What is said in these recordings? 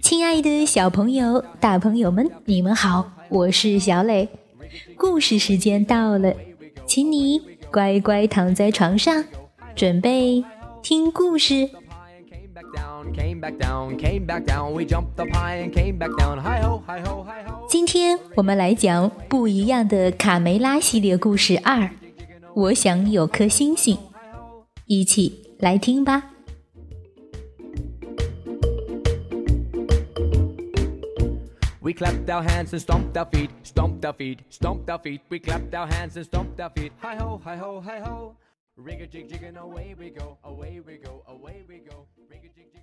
亲爱的小朋友、大朋友们，你们好，我是小磊。故事时间到了，请你乖乖躺在床上，准备听故事。今天我们来讲不一样的卡梅拉系列故事二。我想有颗星星，一起来听吧。We clapped our hands and stomped our feet, stomped our feet, stomped our feet. We clapped our hands and stomped our feet. Hi ho, hi ho, hi ho. Rig a jig jig and away we go, away we go, away we go. Rig a jig jig.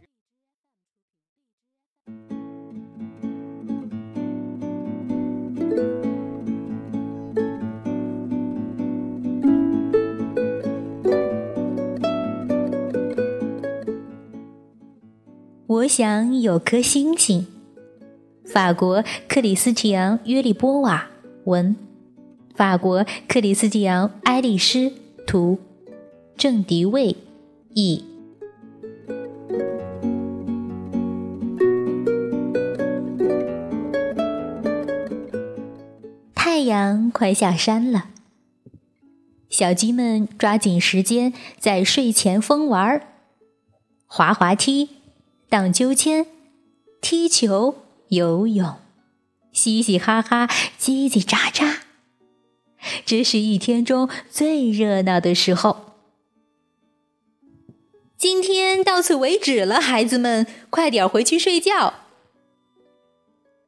Thank you. 法国克里斯蒂昂·约利波瓦文，法国克里斯蒂昂·埃利斯图，郑迪卫译。太阳快下山了，小鸡们抓紧时间在睡前疯玩儿，滑滑梯、荡秋千、踢球。游泳，嘻嘻哈哈，叽叽喳喳，这是一天中最热闹的时候。今天到此为止了，孩子们，快点回去睡觉。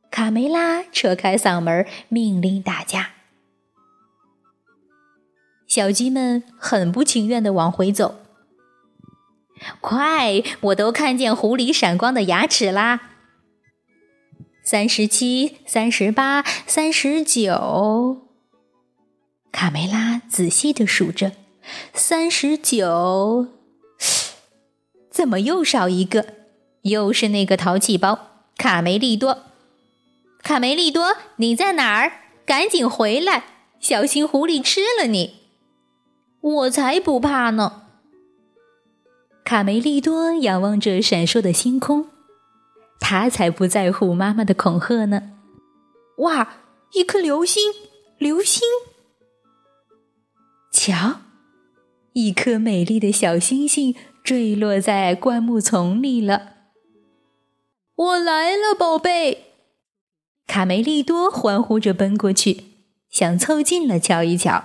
卡梅拉扯开嗓门命令大家。小鸡们很不情愿的往回走。快，我都看见狐狸闪光的牙齿啦！三十七，三十八，三十九。卡梅拉仔细的数着，三十九，怎么又少一个？又是那个淘气包卡梅利多。卡梅利多，你在哪儿？赶紧回来，小心狐狸吃了你！我才不怕呢。卡梅利多仰望着闪烁的星空。他才不在乎妈妈的恐吓呢！哇，一颗流星，流星！瞧，一颗美丽的小星星坠落在灌木丛里了。我来了，宝贝！卡梅利多欢呼着奔过去，想凑近了瞧一瞧。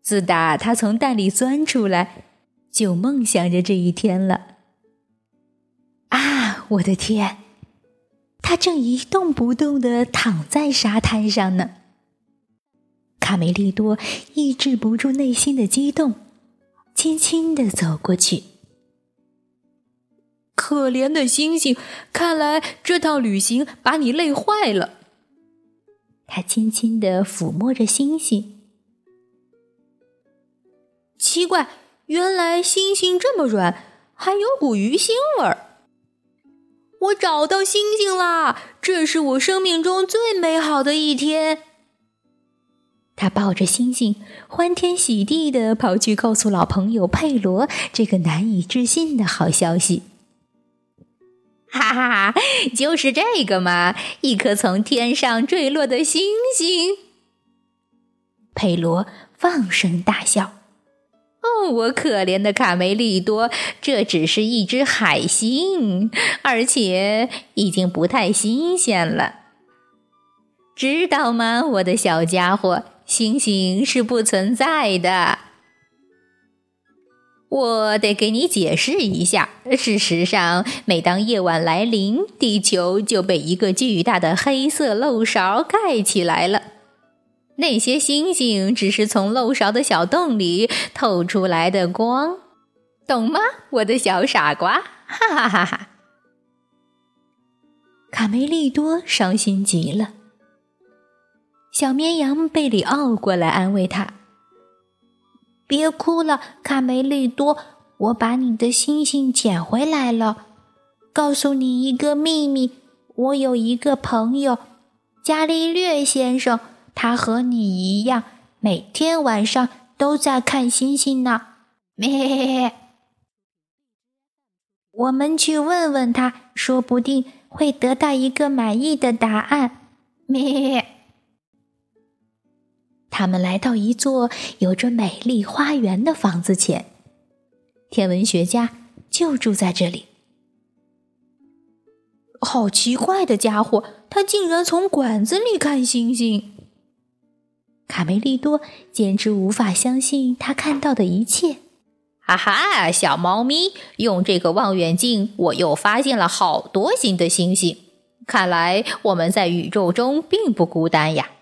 自打他从蛋里钻出来，就梦想着这一天了。我的天，他正一动不动的躺在沙滩上呢。卡梅利多抑制不住内心的激动，轻轻的走过去。可怜的星星，看来这趟旅行把你累坏了。他轻轻的抚摸着星星，奇怪，原来星星这么软，还有股鱼腥味儿。我找到星星啦！这是我生命中最美好的一天。他抱着星星，欢天喜地的跑去告诉老朋友佩罗这个难以置信的好消息。哈哈哈，就是这个嘛，一颗从天上坠落的星星。佩罗放声大笑。哦，我可怜的卡梅利多，这只是一只海星，而且已经不太新鲜了，知道吗，我的小家伙？星星是不存在的。我得给你解释一下。事实上，每当夜晚来临，地球就被一个巨大的黑色漏勺盖起来了。那些星星只是从漏勺的小洞里透出来的光，懂吗，我的小傻瓜？哈哈哈哈！卡梅利多伤心极了。小绵羊贝里奥过来安慰他：“别哭了，卡梅利多，我把你的星星捡回来了。告诉你一个秘密，我有一个朋友，伽利略先生。”他和你一样，每天晚上都在看星星呢。咩。我们去问问他，说不定会得到一个满意的答案。咩。他们来到一座有着美丽花园的房子前，天文学家就住在这里。好奇怪的家伙，他竟然从管子里看星星！卡梅利多简直无法相信他看到的一切。哈哈，小猫咪，用这个望远镜，我又发现了好多新的星星。看来我们在宇宙中并不孤单呀。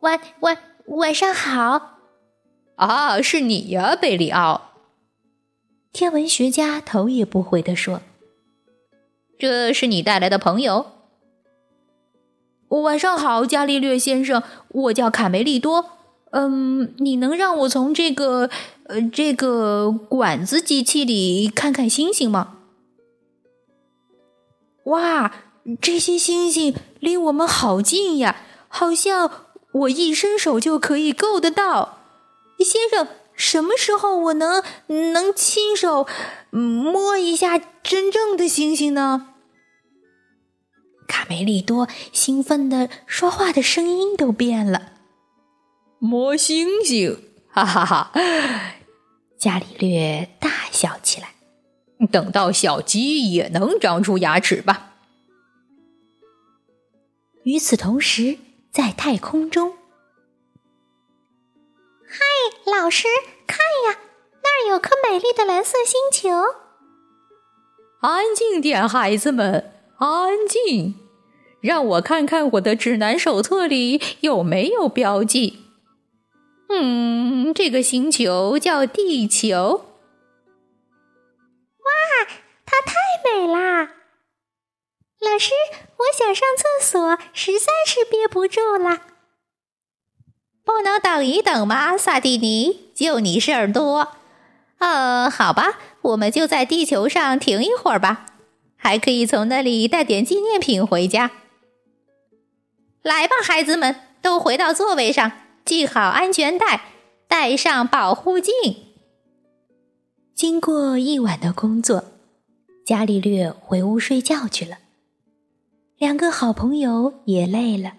晚晚晚上好，啊，是你呀，贝里奥。天文学家头也不回地说：“这是你带来的朋友。”晚上好，伽利略先生，我叫卡梅利多。嗯，你能让我从这个呃这个管子机器里看看星星吗？哇，这些星星离我们好近呀，好像。我一伸手就可以够得到，先生。什么时候我能能亲手摸一下真正的星星呢？卡梅利多兴奋的说话的声音都变了。摸星星，哈哈哈！伽利略大笑起来。等到小鸡也能长出牙齿吧。与此同时。在太空中，嗨，老师，看呀，那儿有颗美丽的蓝色星球。安静点，孩子们，安静，让我看看我的指南手册里有没有标记。嗯，这个星球叫地球。哇，它太美啦！老师，我想上厕所，实在是憋不住了。不能等一等吗，萨蒂尼？就你事儿多。呃，好吧，我们就在地球上停一会儿吧，还可以从那里带点纪念品回家。来吧，孩子们，都回到座位上，系好安全带，戴上保护镜。经过一晚的工作，伽利略回屋睡觉去了。两个好朋友也累了，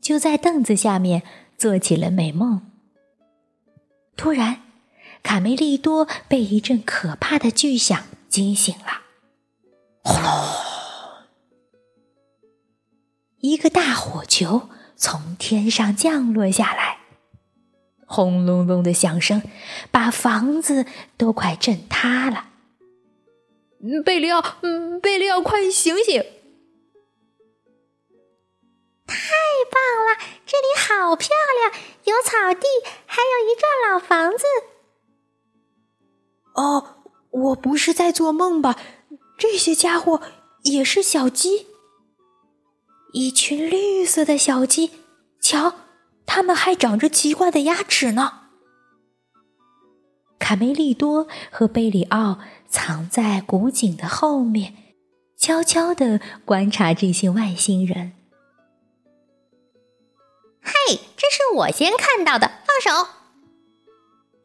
就在凳子下面做起了美梦。突然，卡梅利多被一阵可怕的巨响惊醒了。轰隆！一个大火球从天上降落下来，轰隆隆的响声把房子都快震塌了。贝利奥，贝利奥，快醒醒！太棒了！这里好漂亮，有草地，还有一幢老房子。哦，我不是在做梦吧？这些家伙也是小鸡，一群绿色的小鸡。瞧，它们还长着奇怪的牙齿呢。卡梅利多和贝里奥藏在古井的后面，悄悄的观察这些外星人。嘿，这是我先看到的，放手！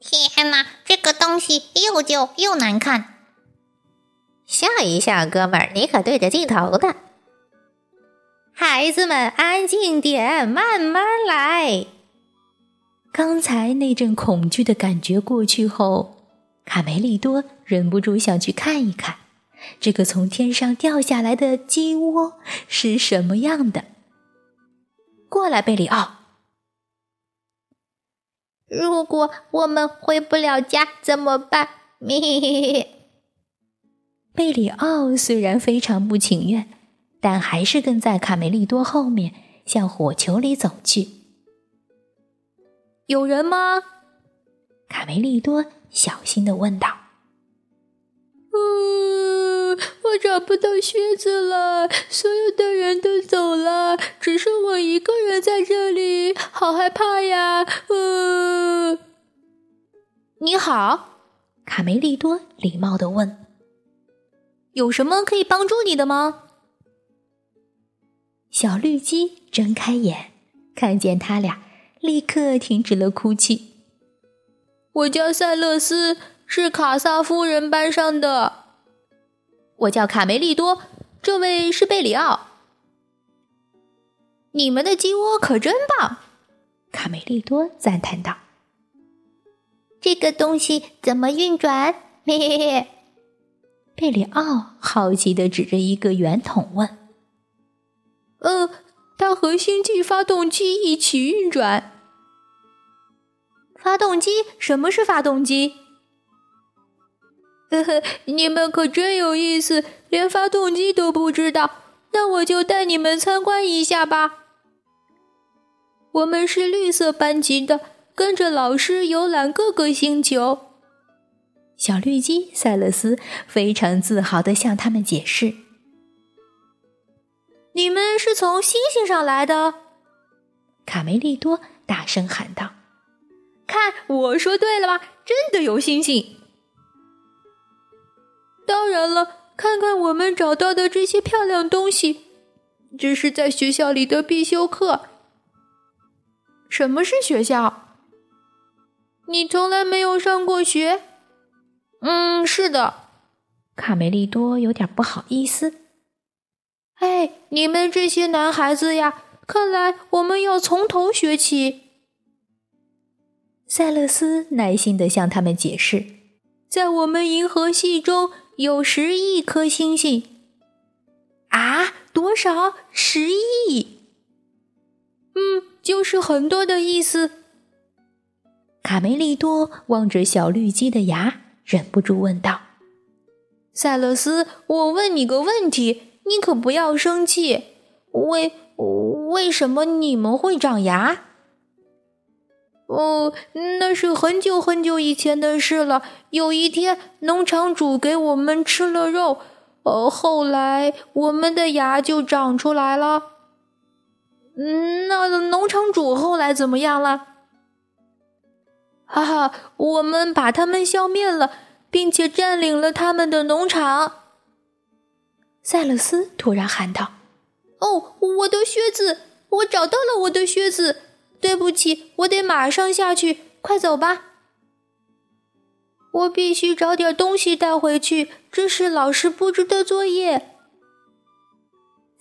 天哪，这个东西又旧又难看。笑一笑，哥们儿，你可对着镜头的。孩子们，安静点，慢慢来。刚才那阵恐惧的感觉过去后，卡梅利多忍不住想去看一看，这个从天上掉下来的鸡窝是什么样的。过来，贝里奥。如果我们回不了家怎么办？咪。贝里奥虽然非常不情愿，但还是跟在卡梅利多后面向火球里走去。有人吗？卡梅利多小心的问道。我找不到靴子了，所有的人都走了，只剩我一个人在这里，好害怕呀！嗯，你好，卡梅利多礼貌的问：“有什么可以帮助你的吗？”小绿鸡睁开眼，看见他俩，立刻停止了哭泣。我叫塞勒斯，是卡萨夫人班上的。我叫卡梅利多，这位是贝里奥。你们的鸡窝可真棒！卡梅利多赞叹道：“这个东西怎么运转？”嘿嘿嘿。贝里奥好奇的指着一个圆筒问：“呃，它和星际发动机一起运转。发动机？什么是发动机？”呵呵，你们可真有意思，连发动机都不知道。那我就带你们参观一下吧。我们是绿色班级的，跟着老师游览各个星球。小绿鸡塞勒斯非常自豪地向他们解释：“你们是从星星上来的。”卡梅利多大声喊道：“看，我说对了吧？真的有星星！当然了，看看我们找到的这些漂亮东西，这是在学校里的必修课。”什么是学校？你从来没有上过学？嗯，是的。卡梅利多有点不好意思。哎，你们这些男孩子呀，看来我们要从头学起。塞勒斯耐心的向他们解释，在我们银河系中有十亿颗星星。啊，多少？十亿？嗯。就是很多的意思。卡梅利多望着小绿鸡的牙，忍不住问道：“塞勒斯，我问你个问题，你可不要生气。为为什么你们会长牙？”“哦，那是很久很久以前的事了。有一天，农场主给我们吃了肉，呃，后来我们的牙就长出来了。”嗯，那农场主后来怎么样了？哈哈，我们把他们消灭了，并且占领了他们的农场。塞勒斯突然喊道：“哦，我的靴子！我找到了我的靴子！对不起，我得马上下去，快走吧！我必须找点东西带回去，这是老师布置的作业。”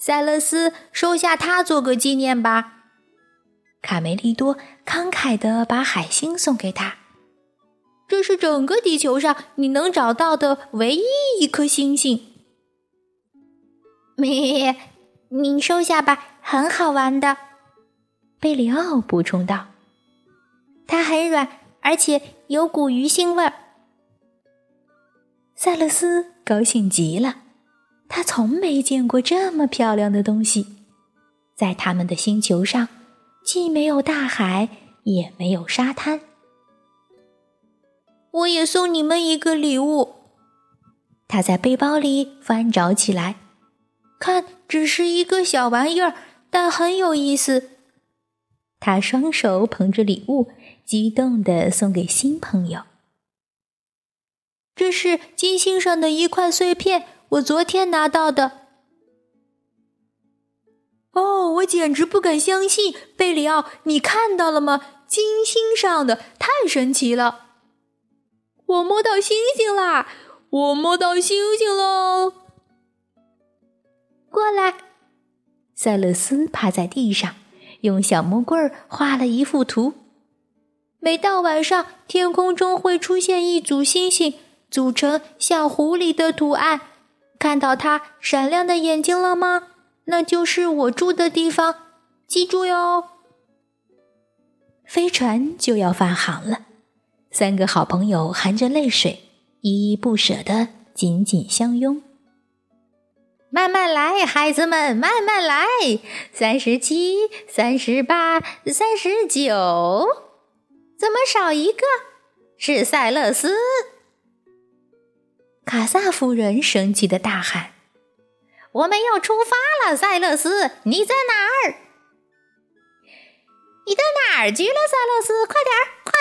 塞勒斯，收下它做个纪念吧。卡梅利多慷慨地把海星送给他。这是整个地球上你能找到的唯一一颗星星。咩，你收下吧，很好玩的。贝里奥补充道：“它很软，而且有股鱼腥味儿。”塞勒斯高兴极了。他从没见过这么漂亮的东西，在他们的星球上，既没有大海，也没有沙滩。我也送你们一个礼物。他在背包里翻找起来，看，只是一个小玩意儿，但很有意思。他双手捧着礼物，激动地送给新朋友。这是金星上的一块碎片。我昨天拿到的。哦，我简直不敢相信，贝里奥，你看到了吗？金星上的，太神奇了！我摸到星星啦！我摸到星星喽！过来，塞勒斯趴在地上，用小木棍画了一幅图。每到晚上，天空中会出现一组星星，组成像狐狸的图案。看到它闪亮的眼睛了吗？那就是我住的地方，记住哟。飞船就要发航了，三个好朋友含着泪水，依依不舍的紧紧相拥。慢慢来，孩子们，慢慢来。三十七，三十八，三十九，怎么少一个？是塞勒斯。卡萨夫人生气的大喊：“我们要出发了，塞勒斯，你在哪儿？你到哪儿去了，塞勒斯？快点儿，快！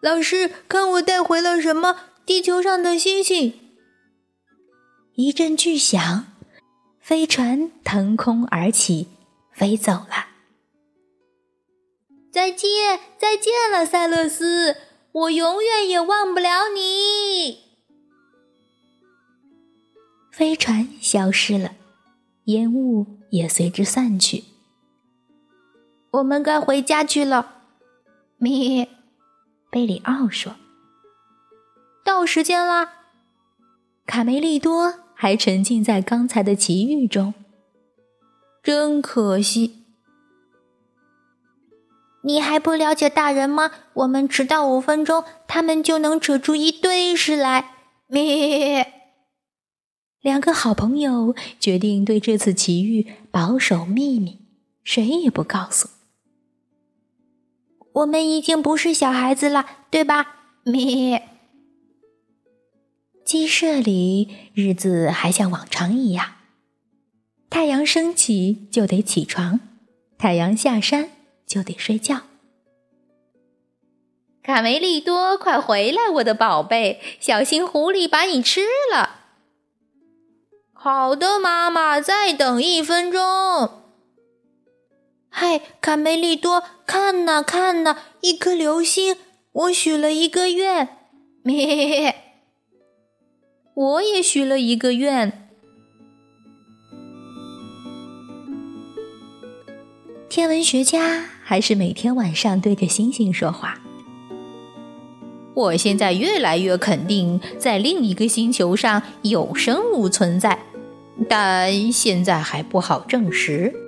老师，看我带回了什么？地球上的星星！”一阵巨响，飞船腾空而起，飞走了。再见，再见了，塞勒斯。我永远也忘不了你。飞船消失了，烟雾也随之散去。我们该回家去了，咪，贝里奥说：“到时间啦。”卡梅利多还沉浸在刚才的奇遇中，真可惜。你还不了解大人吗？我们迟到五分钟，他们就能扯出一堆事来。咪，两个好朋友决定对这次奇遇保守秘密，谁也不告诉。我们已经不是小孩子了，对吧？咪。鸡舍里日子还像往常一样，太阳升起就得起床，太阳下山就得睡觉。卡梅利多，快回来，我的宝贝，小心狐狸把你吃了。好的，妈妈，再等一分钟。嗨，卡梅利多，看呐看呐，一颗流星！我许了一个愿，咩。我也许了一个愿。天文学家还是每天晚上对着星星说话。我现在越来越肯定，在另一个星球上有生物存在，但现在还不好证实。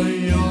朋友。